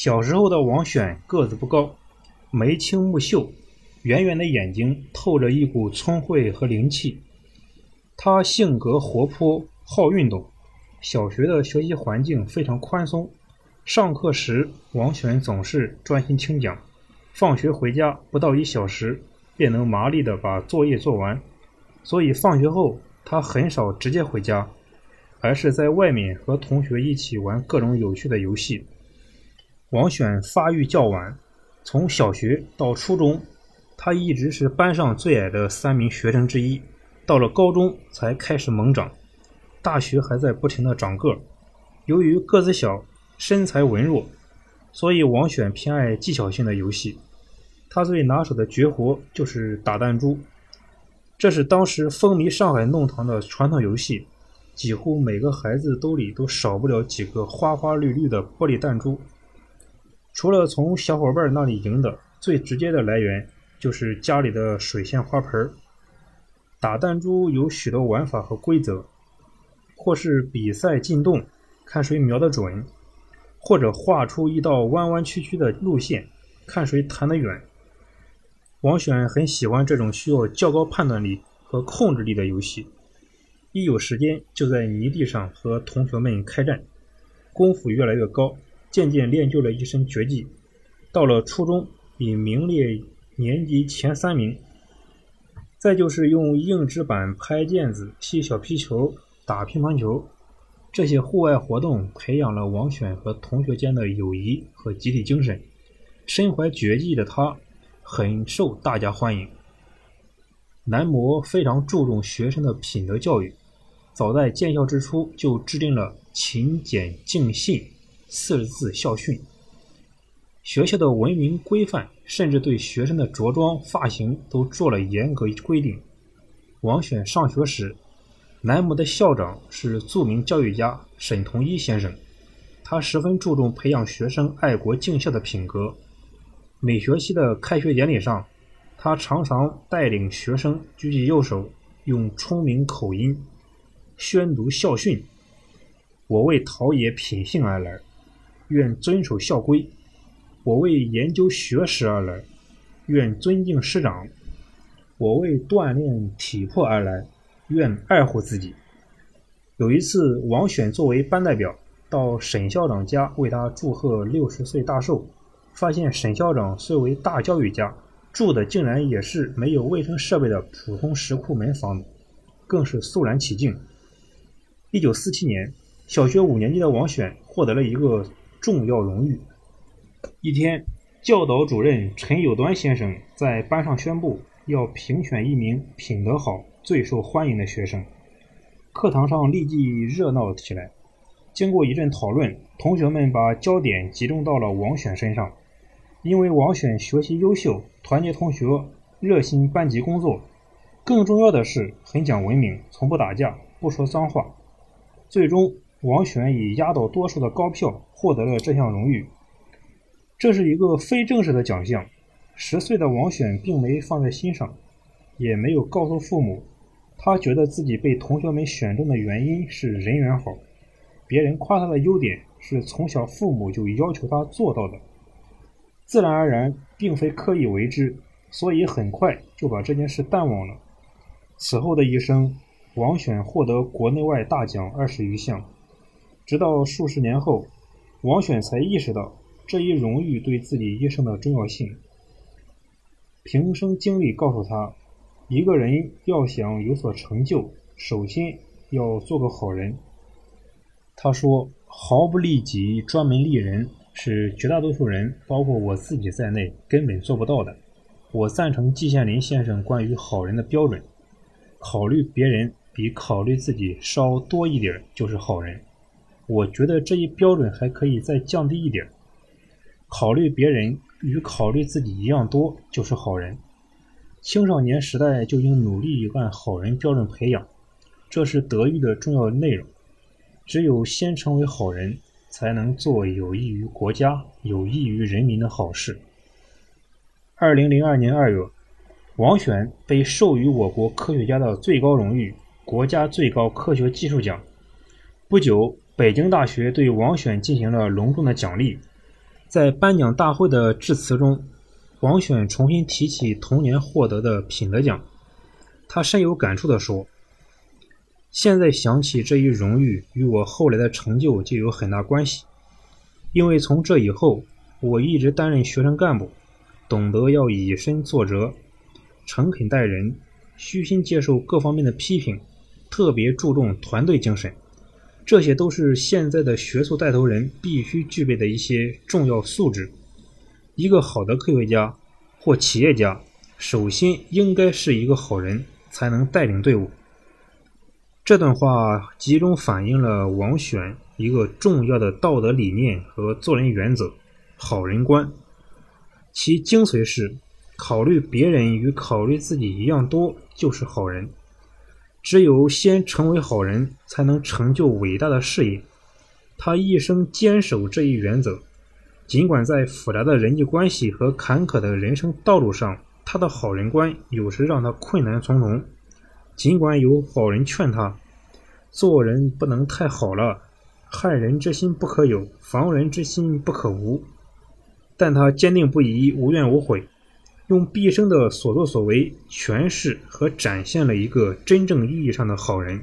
小时候的王选个子不高，眉清目秀，圆圆的眼睛透着一股聪慧和灵气。他性格活泼，好运动。小学的学习环境非常宽松，上课时王选总是专心听讲，放学回家不到一小时便能麻利地把作业做完。所以放学后他很少直接回家，而是在外面和同学一起玩各种有趣的游戏。王选发育较晚，从小学到初中，他一直是班上最矮的三名学生之一。到了高中才开始猛长，大学还在不停的长个。由于个子小，身材文弱，所以王选偏爱技巧性的游戏。他最拿手的绝活就是打弹珠，这是当时风靡上海弄堂的传统游戏，几乎每个孩子兜里都少不了几个花花绿绿的玻璃弹珠。除了从小伙伴那里赢的，最直接的来源就是家里的水仙花盆儿。打弹珠有许多玩法和规则，或是比赛进洞，看谁瞄得准；或者画出一道弯弯曲曲的路线，看谁弹得远。王选很喜欢这种需要较高判断力和控制力的游戏，一有时间就在泥地上和同学们开战，功夫越来越高，渐渐练就了一身绝技。到了初中，已名列年级前三名。再就是用硬纸板拍毽子、踢小皮球、打乒乓球，这些户外活动培养了王选和同学间的友谊和集体精神。身怀绝技的他，很受大家欢迎。男模非常注重学生的品德教育，早在建校之初就制定了“勤俭敬信”四十字校训。学校的文明规范，甚至对学生的着装、发型都做了严格规定。王选上学时，南模的校长是著名教育家沈同一先生，他十分注重培养学生爱国敬校的品格。每学期的开学典礼上，他常常带领学生举起右手，用聪明口音宣读校训：“我为陶冶品性而来，愿遵守校规。”我为研究学识而来，愿尊敬师长；我为锻炼体魄而来，愿爱护自己。有一次，王选作为班代表到沈校长家为他祝贺六十岁大寿，发现沈校长虽为大教育家，住的竟然也是没有卫生设备的普通石库门房子，更是肃然起敬。一九四七年，小学五年级的王选获得了一个重要荣誉。一天，教导主任陈友端先生在班上宣布要评选一名品德好、最受欢迎的学生。课堂上立即热闹起来。经过一阵讨论，同学们把焦点集中到了王选身上，因为王选学习优秀、团结同学、热心班级工作，更重要的是很讲文明，从不打架，不说脏话。最终，王选以压倒多数的高票获得了这项荣誉。这是一个非正式的奖项，十岁的王选并没放在心上，也没有告诉父母。他觉得自己被同学们选中的原因是人缘好，别人夸他的优点是从小父母就要求他做到的，自然而然，并非刻意为之，所以很快就把这件事淡忘了。此后的一生，王选获得国内外大奖二十余项，直到数十年后，王选才意识到。这一荣誉对自己一生的重要性。平生经历告诉他，一个人要想有所成就，首先要做个好人。他说：“毫不利己，专门利人，是绝大多数人，包括我自己在内，根本做不到的。”我赞成季羡林先生关于好人的标准：考虑别人比考虑自己稍多一点就是好人。我觉得这一标准还可以再降低一点。考虑别人与考虑自己一样多就是好人。青少年时代就应努力按好人标准培养，这是德育的重要内容。只有先成为好人，才能做有益于国家、有益于人民的好事。二零零二年二月，王选被授予我国科学家的最高荣誉——国家最高科学技术奖。不久，北京大学对王选进行了隆重的奖励。在颁奖大会的致辞中，王选重新提起童年获得的品德奖，他深有感触地说：“现在想起这一荣誉，与我后来的成就就有很大关系，因为从这以后，我一直担任学生干部，懂得要以身作则，诚恳待人，虚心接受各方面的批评，特别注重团队精神。”这些都是现在的学术带头人必须具备的一些重要素质。一个好的科学家或企业家，首先应该是一个好人，才能带领队伍。这段话集中反映了王选一个重要的道德理念和做人原则——好人观。其精髓是：考虑别人与考虑自己一样多，就是好人。只有先成为好人，才能成就伟大的事业。他一生坚守这一原则，尽管在复杂的人际关系和坎坷的人生道路上，他的好人观有时让他困难重重。尽管有好人劝他，做人不能太好了，害人之心不可有，防人之心不可无，但他坚定不移，无怨无悔。用毕生的所作所为诠释和展现了一个真正意义上的好人。